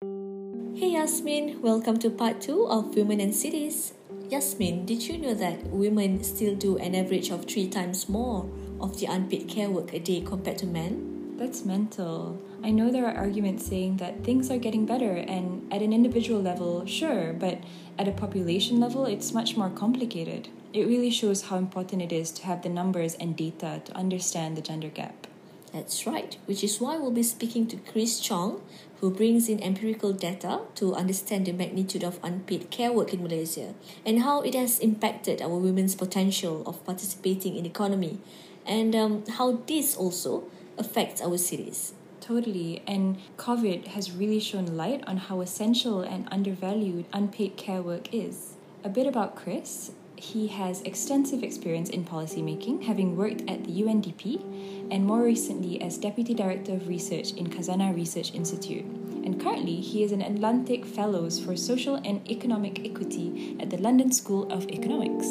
Hey Yasmin, welcome to part 2 of Women and Cities. Yasmin, did you know that women still do an average of 3 times more of the unpaid care work a day compared to men? That's mental. I know there are arguments saying that things are getting better, and at an individual level, sure, but at a population level, it's much more complicated. It really shows how important it is to have the numbers and data to understand the gender gap. That's right, which is why we'll be speaking to Chris Choong, who brings in empirical data to understand the magnitude of unpaid care work in Malaysia and how it has impacted our women's potential of participating in the economy and um, how this also affects our cities. Totally. And COVID has really shown light on how essential and undervalued unpaid care work is. A bit about Chris. He has extensive experience in policymaking, having worked at the UNDP and more recently as Deputy Director of Research in Khazanah Research Institute. And currently, he is an Atlantic Fellows for Social and Economic Equity at the London School of Economics.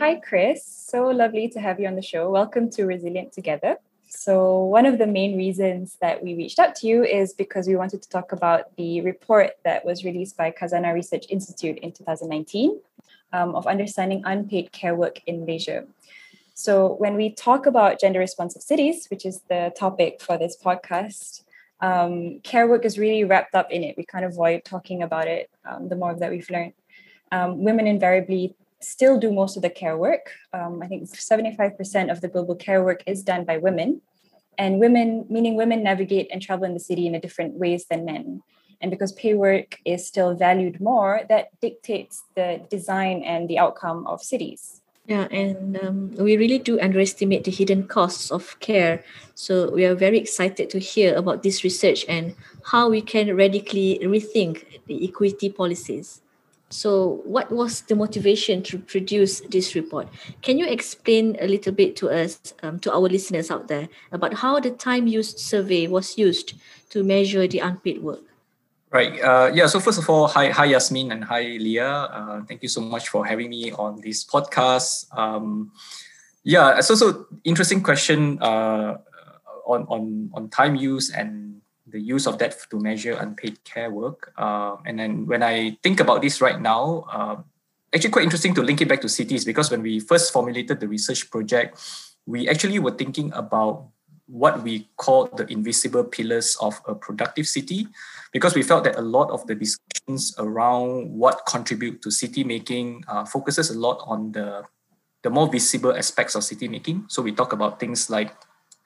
Hi, Chris. So lovely to have you on the show. Welcome to Resilient Together. So, one of the main reasons that we reached out to you is because we wanted to talk about the report that was released by Khazanah Research Institute in 2019 um, of understanding unpaid care work in Malaysia. So, when we talk about gender responsive cities, which is the topic for this podcast, um, care work is really wrapped up in it. We can't avoid talking about it um, the more that we've learned. Um, women invariably still do most of the care work. Um, I think 75% of the global care work is done by women. And women, meaning women navigate and travel in the city in a different ways than men. And because pay work is still valued more, that dictates the design and the outcome of cities. Yeah, and um, we really do underestimate the hidden costs of care. So we are very excited to hear about this research and how we can radically rethink the equity policies. So, what was the motivation to produce this report? Can you explain a little bit to us, um, to our listeners out there, about how the time used survey was used to measure the unpaid work? Right. Uh, yeah. So first of all, hi, hi Yasmin and hi Leah. Uh, thank you so much for having me on this podcast. Um, yeah. So so interesting question uh, on on on time use and the use of that to measure unpaid care work. Uh, and then when I think about this right now, uh, actually quite interesting to link it back to cities because when we first formulated the research project, we actually were thinking about what we call the invisible pillars of a productive city because we felt that a lot of the discussions around what contribute to city making uh, focuses a lot on the the more visible aspects of city making. So we talk about things like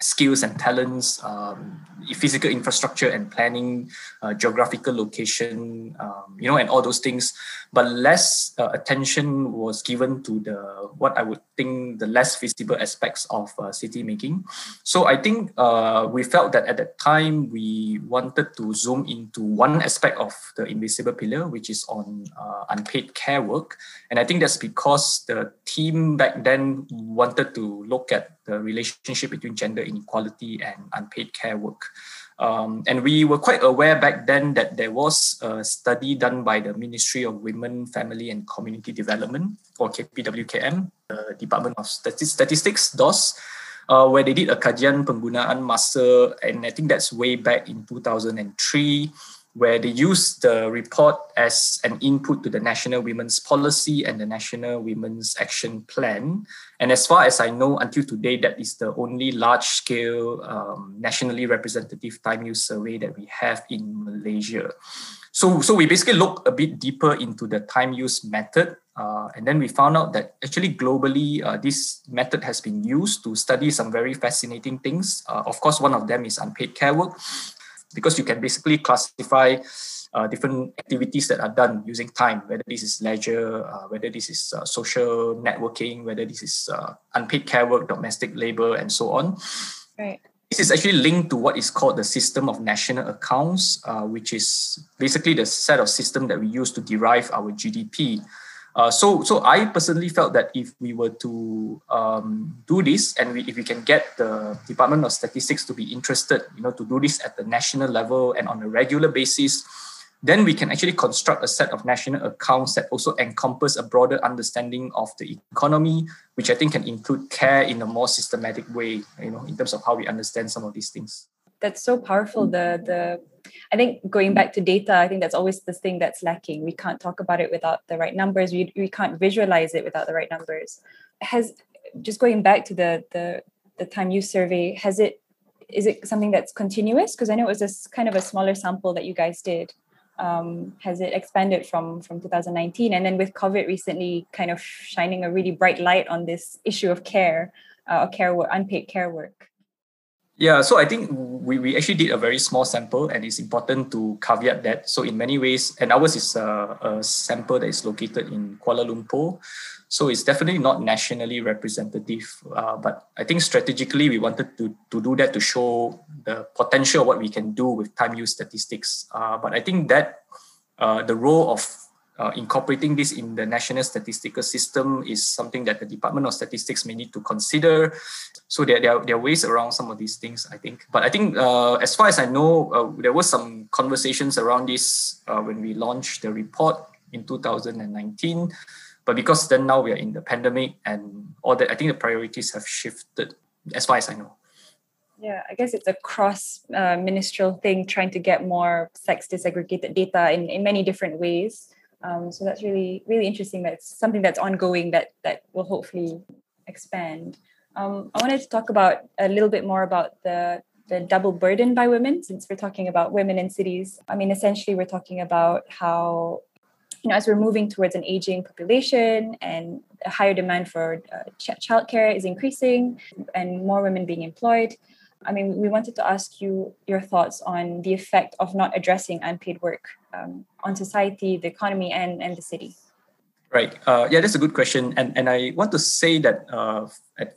skills and talents, um, physical infrastructure and planning, uh, geographical location, um, you know, and all those things. But less uh, attention was given to the what I would think the less visible aspects of uh, city making. So I think uh, we felt that at that time we wanted to zoom into one aspect of the invisible pillar, which is on uh, unpaid care work, and I think that's because the team back then wanted to look at the relationship between gender inequality and unpaid care work. Um, and we were quite aware back then that there was a study done by the Ministry of Women, Family and Community Development, or KPWKM, the Department of Statistics, DOS, uh, where they did a kajian penggunaan masa, and I think that's way back in 2003 where they use the report as an input to the National Women's Policy and the National Women's Action Plan. And as far as I know, until today, that is the only large scale um, nationally representative time use survey that we have in Malaysia. So, so we basically look a bit deeper into the time use method. Uh, and then we found out that actually globally, uh, this method has been used to study some very fascinating things. Uh, of course, one of them is unpaid care work because you can basically classify uh, different activities that are done using time, whether this is leisure, uh, whether this is uh, social networking, whether this is uh, unpaid care work, domestic labor, and so on. Right. This is actually linked to what is called the system of national accounts, uh, which is basically the set of system that we use to derive our GDP. Uh, so, so I personally felt that if we were to um, do this, and we, if we can get the Department of Statistics to be interested, you know, to do this at the national level and on a regular basis, then we can actually construct a set of national accounts that also encompass a broader understanding of the economy, which I think can include care in a more systematic way, you know, in terms of how we understand some of these things that's so powerful the the I think going back to data, I think that's always the thing that's lacking. We can't talk about it without the right numbers. We, we can't visualize it without the right numbers. Has just going back to the the the time use survey, has it is it something that's continuous? Because I know it was a kind of a smaller sample that you guys did. Um, has it expanded from from 2019? And then with COVID recently, kind of shining a really bright light on this issue of care, uh, care work, unpaid care work. Yeah, so I think we, we actually did a very small sample, and it's important to caveat that. So in many ways, and ours is a, a sample that is located in Kuala Lumpur. So it's definitely not nationally representative. Uh, but I think strategically, we wanted to, to do that to show the potential what we can do with time use statistics. Uh, but I think that uh, the role of uh, incorporating this in the national statistical system is something that the Department of Statistics may need to consider. So there, there, are, there are ways around some of these things, I think. But I think, uh, as far as I know, uh, there were some conversations around this when we launched the report in 2019. But because then now we are in the pandemic and all that, I think the priorities have shifted as far as I know. Yeah, I guess it's a cross uh, ministerial thing trying to get more sex disaggregated data in, in many different ways. Um, so that's really really interesting. That's something that's ongoing that that will hopefully expand. Um, I wanted to talk about a little bit more about the the double burden by women since we're talking about women in cities. I mean, essentially, we're talking about how you know, as we're moving towards an aging population and a higher demand for uh, ch- childcare is increasing and more women being employed, I mean, we wanted to ask you your thoughts on the effect of not addressing unpaid work um, on society, the economy, and, and the city. Right. Uh, yeah, that's a good question. And, and I want to say that uh, at,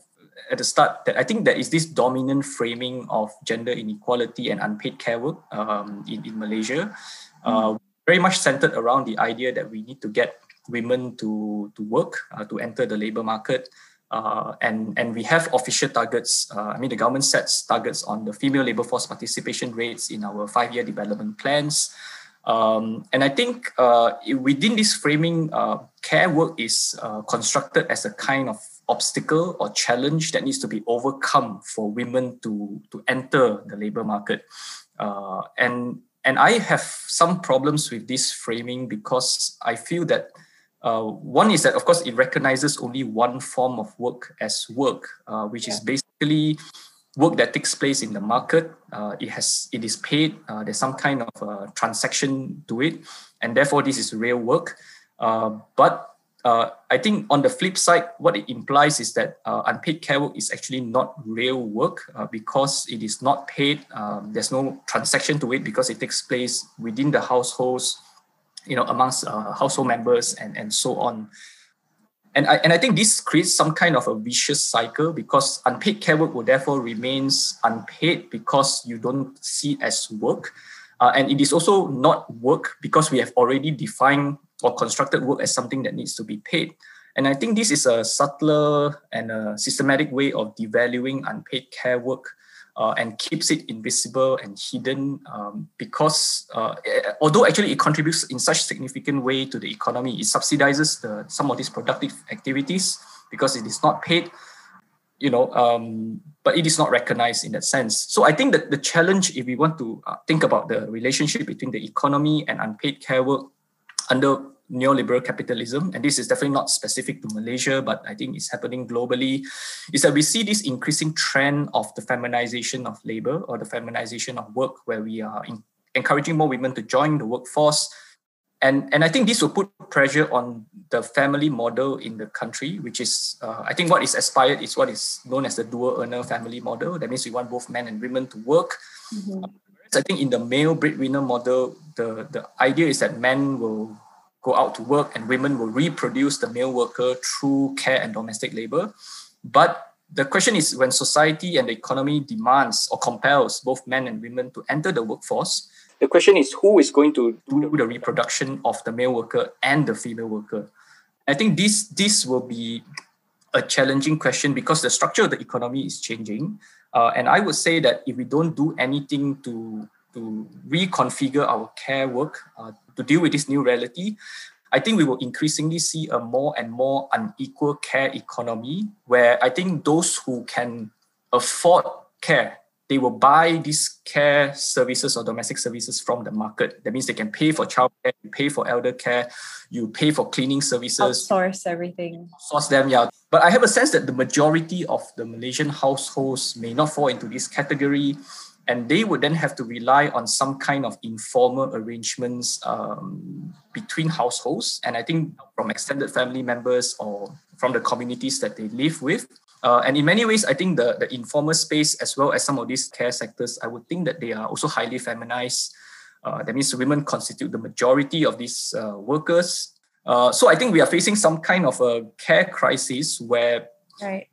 at the start, that I think there is this dominant framing of gender inequality and unpaid care work um, in, in Malaysia. Mm-hmm very much centered around the idea that we need to get women to, to work, uh, to enter the labor market. Uh, and, and we have official targets. Uh, I mean, the government sets targets on the female labor force participation rates in our five year development plans. Um, and I think uh, within this framing, uh, care work is uh, constructed as a kind of obstacle or challenge that needs to be overcome for women to, to enter the labor market. and and I have some problems with this framing because I feel that uh, one is that of course it recognizes only one form of work as work, uh, which yeah. is basically work that takes place in the market. Uh, it has it is paid. Uh, there's some kind of uh, transaction to it, and therefore this is real work. Uh, but uh, I think on the flip side, what it implies is that unpaid care work is actually not real work because it is not paid. Um, there's no transaction to it because it takes place within the households, you know, amongst uh, household members and, and so on. And I, and I think this creates some kind of a vicious cycle because unpaid care work will therefore remains unpaid because you don't see it as work. Uh, and it is also not work because we have already defined or constructed work as something that needs to be paid. And I think this is a subtler and a systematic way of devaluing unpaid care work uh, and keeps it invisible and hidden um, because uh, although actually it contributes in such significant way to the economy, it subsidizes the, some of these productive activities because it is not paid, you know, um, but it is not recognized in that sense. So I think that the challenge, if we want to uh, think about the relationship between the economy and unpaid care work under neoliberal capitalism, and this is definitely not specific to Malaysia, but I think it's happening globally, is that we see this increasing trend of the feminization of labor or the feminization of work, where we are in, encouraging more women to join the workforce. And, and I think this will put pressure on the family model in the country, which is, uh, I think what is aspired is what is known as the dual earner family model. That means we want both men and women to work. Mm-hmm. I think in the male breadwinner model, the, the idea is that men will go out to work and women will reproduce the male worker through care and domestic labor. But the question is when society and the economy demands or compels both men and women to enter the workforce, the question is who is going to do the reproduction of the male worker and the female worker? I think this this will be a challenging question because the structure of the economy is changing. Uh, and I would say that if we don't do anything to to reconfigure our care work uh, to deal with this new reality, I think we will increasingly see a more and more unequal care economy where I think those who can afford care they will buy these care services or domestic services from the market. That means they can pay for childcare, you pay for elder care, you pay for cleaning services. Source everything. Source them, yeah. But I have a sense that the majority of the Malaysian households may not fall into this category and they would then have to rely on some kind of informal arrangements um, between households. And i think from extended family members or from the communities that they live with. Uh, and in many ways i think the, the informal space as well as some of these care sectors i would think that they are also highly feminized. Uh, that means women constitute the majority of these uh, workers. Uh, so i think we are facing some kind of a care crisis where right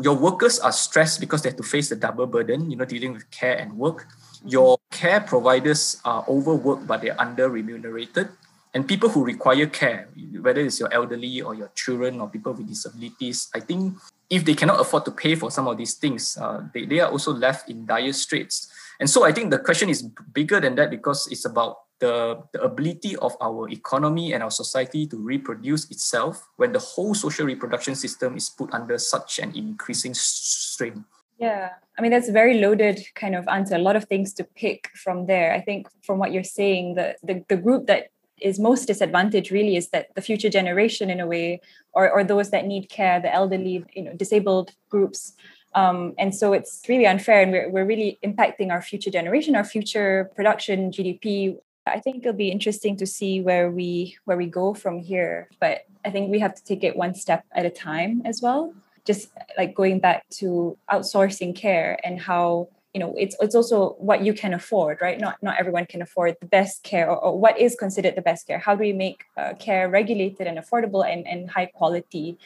your workers are stressed because they have to face the double burden, you know, dealing with care and work. Your care providers are overworked, but they're under remunerated. And people who require care, whether it's your elderly or your children or people with disabilities, I think if they cannot afford to pay for some of these things, uh, they, they are also left in dire straits. And so I think the question is bigger than that because it's about the, the ability of our economy and our society to reproduce itself when the whole social reproduction system is put under such an increasing strain. Yeah, I mean, that's a very loaded kind of answer. A lot of things to pick from there. I think from what you're saying, the, the, the group that is most disadvantaged really is that the future generation in a way or, or those that need care the elderly you know disabled groups um, and so it's really unfair and we're, we're really impacting our future generation our future production gdp I think it'll be interesting to see where we where we go from here. But I think we have to take it one step at a time as well. Just like going back to outsourcing care and how you know it's it's also what you can afford, right? Not not everyone can afford the best care or, or what is considered the best care. How do we make uh, care regulated and affordable and, and high quality?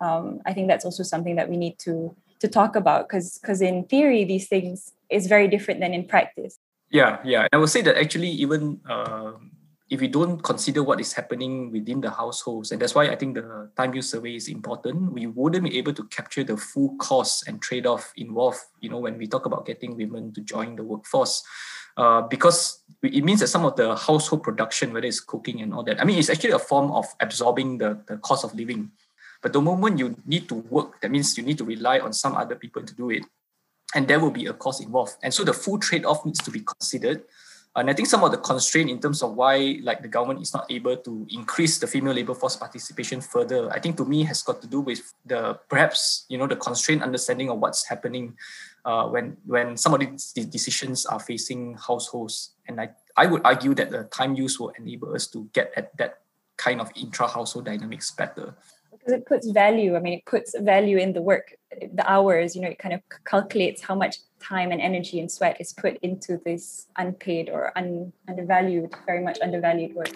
Um, I think that's also something that we need to to talk about because because in theory these things is very different than in practice yeah, yeah. I would say that actually, even uh, if we don't consider what is happening within the households, and that's why I think the time use survey is important, we wouldn't be able to capture the full cost and trade off involved, you know, when we talk about getting women to join the workforce. Uh, because it means that some of the household production, whether it's cooking and all that, I mean, it's actually a form of absorbing the, the cost of living. But the moment you need to work, that means you need to rely on some other people to do it and there will be a cost involved. And so the full trade-off needs to be considered. And I think some of the constraint in terms of why like the government is not able to increase the female labor force participation further, I think to me has got to do with the perhaps you know the constrained understanding of what's happening uh, when when some of these decisions are facing households. And I, I would argue that the time use will enable us to get at that kind of intra-household dynamics better because it puts value i mean it puts value in the work the hours you know it kind of calculates how much time and energy and sweat is put into this unpaid or un, undervalued very much undervalued work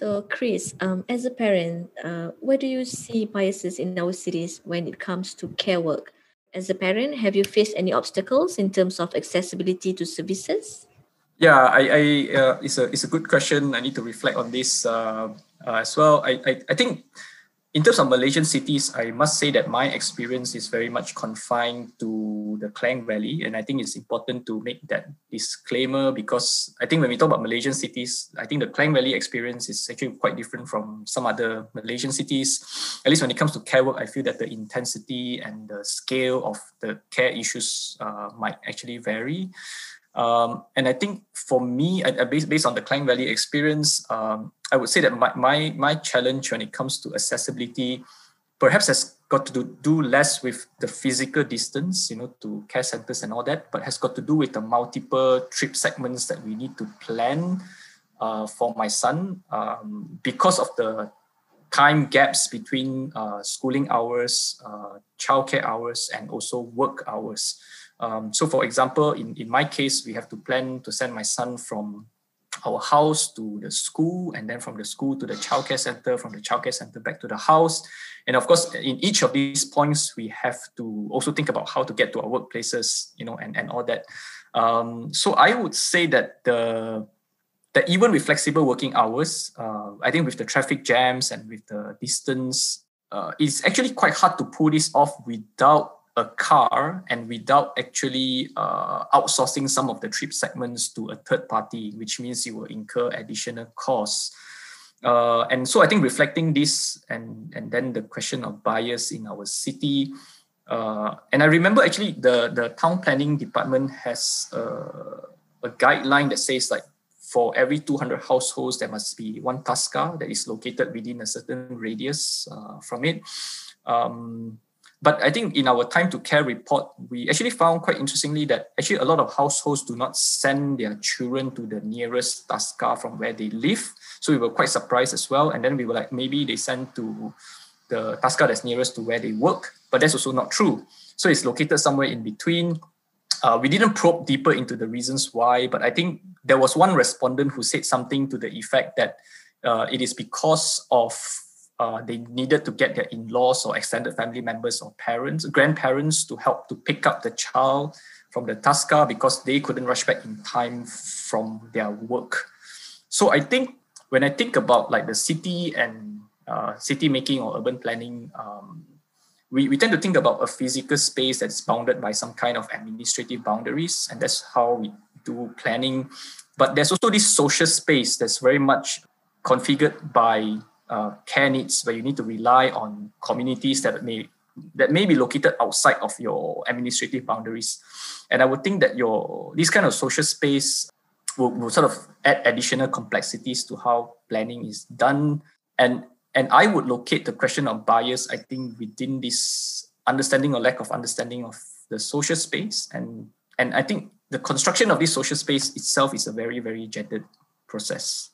So, Chris, um, as a parent, uh, where do you see biases in our cities when it comes to care work? As a parent, have you faced any obstacles in terms of accessibility to services? Yeah, I, I uh, it's a it's a good question. I need to reflect on this uh, uh, as well. I, I I think in terms of Malaysian cities, I must say that my experience is very much confined to the Klang Valley. And I think it's important to make that disclaimer because I think when we talk about Malaysian cities, I think the Klang Valley experience is actually quite different from some other Malaysian cities. At least when it comes to care work, I feel that the intensity and the scale of the care issues uh, might actually vary. Um, and I think for me, I, I based, based on the Klang Valley experience, um, I would say that my, my, my challenge when it comes to accessibility perhaps has got to do, do less with the physical distance, you know, to care centers and all that, but has got to do with the multiple trip segments that we need to plan uh, for my son um, because of the time gaps between uh, schooling hours, uh, childcare hours, and also work hours. Um, so, for example, in, in my case, we have to plan to send my son from our house to the school, and then from the school to the childcare center, from the childcare center back to the house. And of course, in each of these points, we have to also think about how to get to our workplaces, you know, and, and all that. Um, so I would say that the that even with flexible working hours, uh, I think with the traffic jams and with the distance, uh, it's actually quite hard to pull this off without a car and without actually uh, outsourcing some of the trip segments to a third party, which means you will incur additional costs. Uh, and so I think reflecting this and, and then the question of bias in our city, uh, and I remember actually the, the town planning department has uh, a guideline that says like for every 200 households, there must be one TASKA that is located within a certain radius uh, from it. Um, but I think in our time to care report, we actually found quite interestingly that actually a lot of households do not send their children to the nearest TASKA from where they live. So we were quite surprised as well. And then we were like, maybe they send to the TASKA that's nearest to where they work, but that's also not true. So it's located somewhere in between. Uh, we didn't probe deeper into the reasons why, but I think there was one respondent who said something to the effect that uh, it is because of uh, they needed to get their in-laws or extended family members or parents, grandparents to help to pick up the child from the TASKA because they couldn't rush back in time from their work. So I think when I think about like the city and uh, city making or urban planning, um, we, we tend to think about a physical space that's bounded by some kind of administrative boundaries, and that's how we do planning. But there's also this social space that's very much configured by uh, care needs where you need to rely on communities that may that may be located outside of your administrative boundaries. And I would think that your this kind of social space will, will sort of add additional complexities to how planning is done. And and I would locate the question of bias, I think, within this understanding or lack of understanding of the social space. And and I think the construction of this social space itself is a very, very gendered process.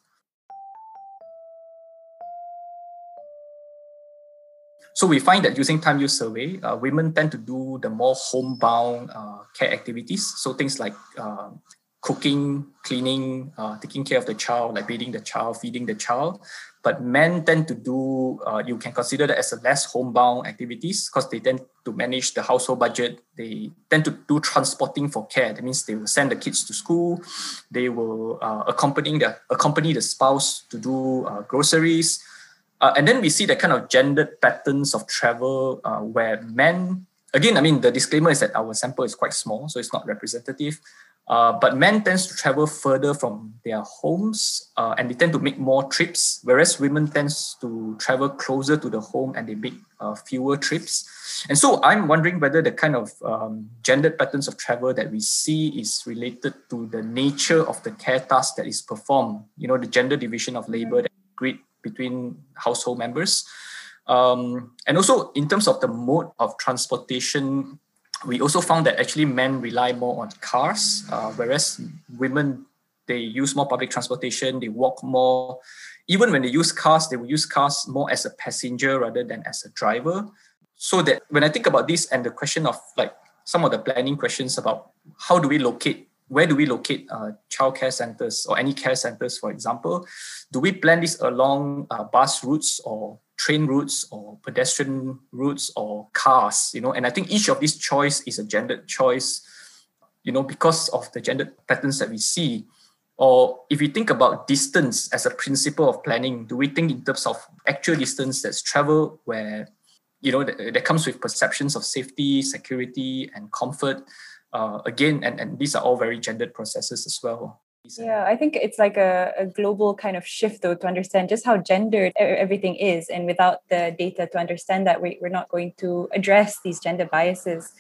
So we find that using time use survey, uh, women tend to do the more homebound uh, care activities. So things like uh, cooking, cleaning, uh, taking care of the child, like bathing the child, feeding the child. But men tend to do, uh, you can consider that as a less homebound activities because they tend to manage the household budget. They tend to do transporting for care. That means they will send the kids to school. They will uh, accompany the accompany the spouse to do groceries uh, and then we see the kind of gendered patterns of travel uh, where men, again, I mean, the disclaimer is that our sample is quite small, so it's not representative. Uh, but men tends to travel further from their homes uh, and they tend to make more trips, whereas women tends to travel closer to the home and they make uh, fewer trips. And so I'm wondering whether the kind of um, gendered patterns of travel that we see is related to the nature of the care task that is performed, you know, the gender division of labor that grid between household members. Um, and also in terms of the mode of transportation, we also found that actually men rely more on cars, uh, whereas women they use more public transportation, they walk more. Even when they use cars, they will use cars more as a passenger rather than as a driver. So that when I think about this and the question of like some of the planning questions about how do we locate where do we locate uh, childcare centers or any care centers, for example? Do we plan this along uh, bus routes or train routes or pedestrian routes or cars? You know, and I think each of these choice is a gendered choice. You know, because of the gendered patterns that we see. Or if we think about distance as a principle of planning, do we think in terms of actual distance that's travel where you know that, that comes with perceptions of safety, security, and comfort? Uh, again, and, and these are all very gendered processes as well. Yeah, I think it's like a, a global kind of shift, though, to understand just how gendered everything is. And without the data to understand that, we, we're not going to address these gender biases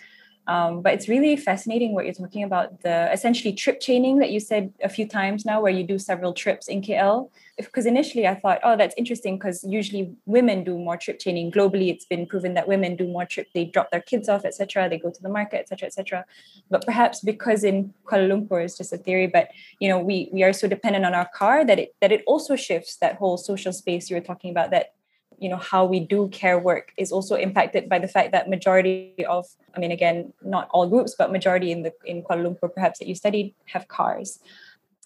um, but it's really fascinating what you're talking about the essentially trip chaining that you said a few times now, where you do several trips in KL. Because initially I thought, oh, that's interesting because usually women do more trip chaining. Globally, it's been proven that women do more trip. They drop their kids off, etc. They go to the market, etc., etc. But perhaps because in Kuala Lumpur is just a theory, but you know we we are so dependent on our car that it that it also shifts that whole social space you were talking about that you know how we do care work is also impacted by the fact that majority of i mean again not all groups but majority in the in kuala lumpur perhaps that you studied have cars.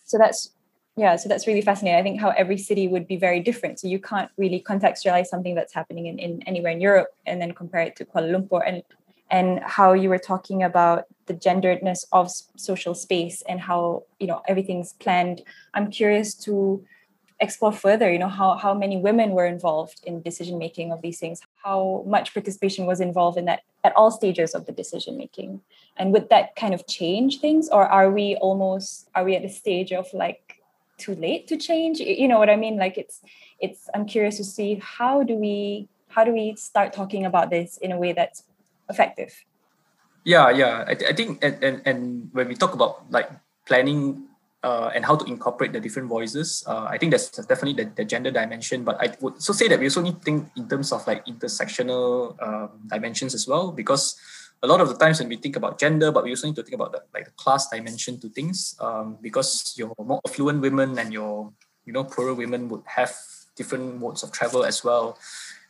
So that's yeah so that's really fascinating. I think how every city would be very different. So you can't really contextualize something that's happening in, in anywhere in europe and then compare it to kuala lumpur. And and how you were talking about the genderedness of social space and how you know everything's planned. I'm curious to explore further, you know, how, how many women were involved in decision making of these things, how much participation was involved in that at all stages of the decision making. And would that kind of change things? Or are we almost are we at the stage of like too late to change? You know what I mean? Like it's it's I'm curious to see how do we how do we start talking about this in a way that's effective? Yeah, yeah. I, I think and, and and when we talk about like planning uh, and how to incorporate the different voices. Uh, I think that's definitely the, the, gender dimension, but I would so say that we also need to think in terms of like intersectional um, dimensions as well, because a lot of the times when we think about gender, but we also need to think about the, like the class dimension to things, um, because your more affluent women and your you know poorer women would have different modes of travel as well.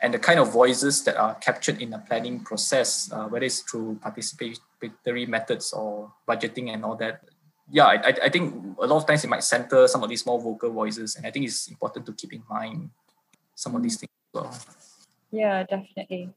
And the kind of voices that are captured in the planning process, uh, whether it's through participatory methods or budgeting and all that, yeah, I, I think a lot of times it might center some of these more vocal voices, and I think it's important to keep in mind some of these things as well. Yeah, definitely.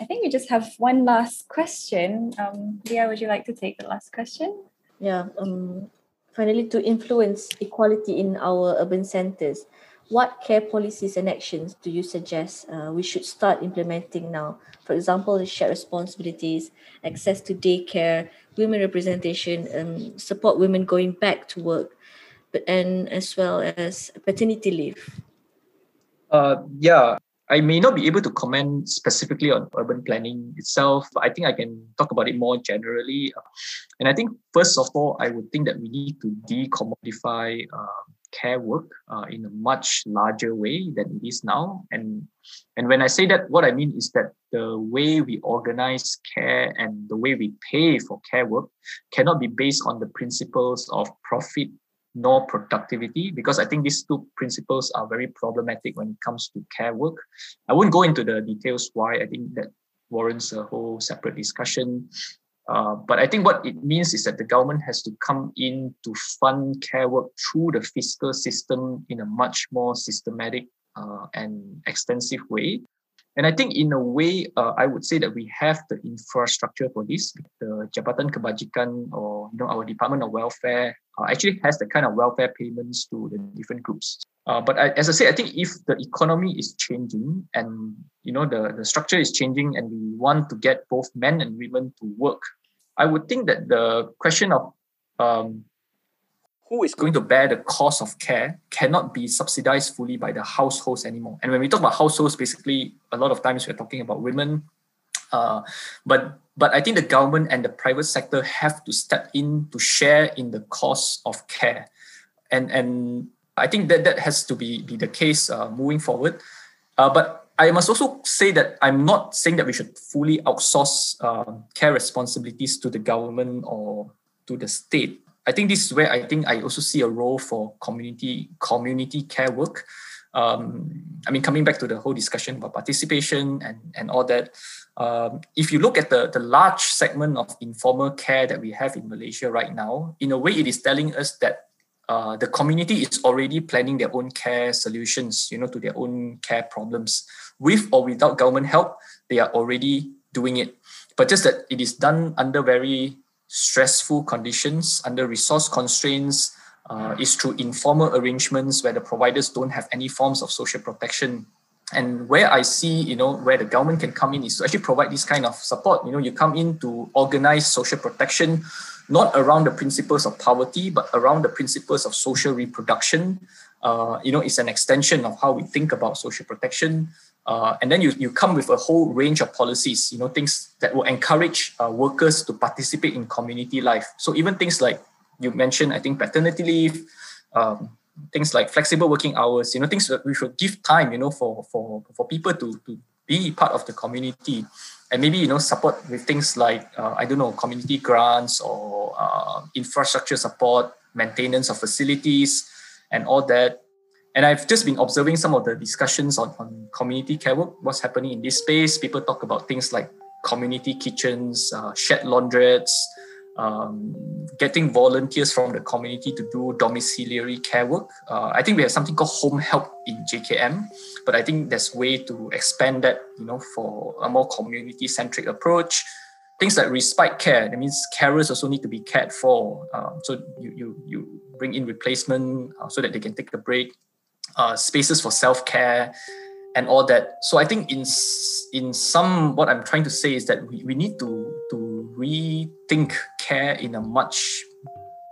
I think we just have one last question. Um, Leah, would you like to take the last question? Yeah. Um, finally, to influence equality in our urban centers, what care policies and actions do you suggest uh, we should start implementing now? For example, shared responsibilities, access to daycare, women representation, and support women going back to work, but and as well as paternity leave. Uh, yeah, I may not be able to comment specifically on urban planning itself. I think I can talk about it more generally. And I think first of all, I would think that we need to decommodify uh, care work uh, in a much larger way than it is now. And and when I say that, what I mean is that the way we organize care and the way we pay for care work cannot be based on the principles of profit nor productivity, because I think these two principles are very problematic when it comes to care work. I won't go into the details why. I think that warrants a whole separate discussion. Uh, but I think what it means is that the government has to come in to fund care work through the fiscal system in a much more systematic uh, and extensive way. And I think in a way, uh, I would say that we have the infrastructure for this. The Jabatan Kebajikan or you know our Department of Welfare uh, actually has the kind of welfare payments to the different groups. Uh, but I, as I say, I think if the economy is changing and you know the, the structure is changing and we want to get both men and women to work, I would think that the question of um, who is going to bear the cost of care cannot be subsidized fully by the households anymore. And when we talk about households, basically a lot of times we're talking about women. Uh, but but I think the government and the private sector have to step in to share in the cost of care, and and I think that that has to be be the case uh, moving forward. Uh, but I must also say that I'm not saying that we should fully outsource uh, care responsibilities to the government or to the state. I think this is where I think I also see a role for community community care work. Um, I mean, coming back to the whole discussion about participation and, and all that, um, if you look at the, the large segment of informal care that we have in Malaysia right now, in a way, it is telling us that uh, the community is already planning their own care solutions, you know, to their own care problems. With or without government help, they are already doing it. But just that it is done under very stressful conditions, under resource constraints, uh, is through informal arrangements where the providers don't have any forms of social protection. And where I see, you know, where the government can come in is to actually provide this kind of support. You know, you come in to organize social protection, not around the principles of poverty, but around the principles of social reproduction. Uh, you know, it's an extension of how we think about social protection. Uh, and then you, you come with a whole range of policies, you know, things that will encourage uh, workers to participate in community life. So even things like you mentioned, I think paternity leave, um, things like flexible working hours, you know, things that we should give time, you know, for for for people to to be part of the community, and maybe you know support with things like uh, I don't know community grants or uh, infrastructure support, maintenance of facilities, and all that. And I've just been observing some of the discussions on, on community care work, what's happening in this space. People talk about things like community kitchens, uh, shared laundrettes, um, getting volunteers from the community to do domiciliary care work. Uh, I think we have something called home help in JKM, but I think there's way to expand that, you know, for a more community-centric approach. Things like respite care, that means carers also need to be cared for. Um, so you, you, you bring in replacement uh, so that they can take a break uh, spaces for self care, and all that. So I think in in some what I'm trying to say is that we, we need to to rethink care in a much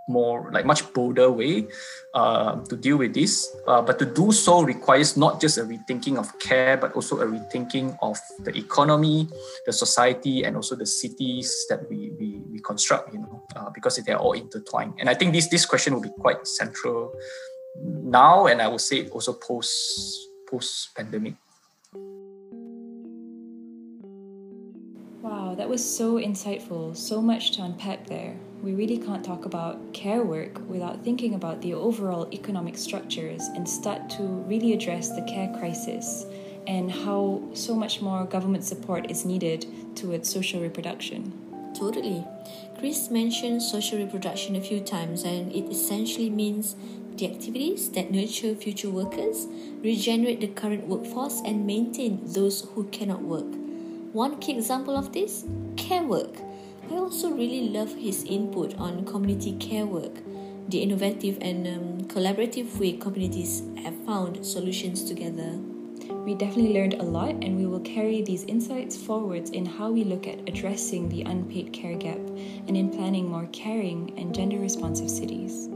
more like much bolder way uh, to deal with this. Uh, but to do so requires not just a rethinking of care, but also a rethinking of the economy, the society, and also the cities that we we, we construct. You know, uh, because they're all intertwined. And I think this this question will be quite central now, and I would say also post post pandemic. That was so insightful. So much to unpack there we really can't talk about care work without thinking about the overall economic structures and start to really address the care crisis and how so much more government support is needed towards social reproduction. Totally. Chris mentioned social reproduction a few times, and it essentially means the activities that nurture future workers, regenerate the current workforce, and maintain those who cannot work. One key example of this care work I also really love his input on community care work, the innovative and um, collaborative way communities have found solutions together. We definitely learned a lot, and we will carry these insights forwards in how we look at addressing the unpaid care gap and in planning more caring and gender responsive cities.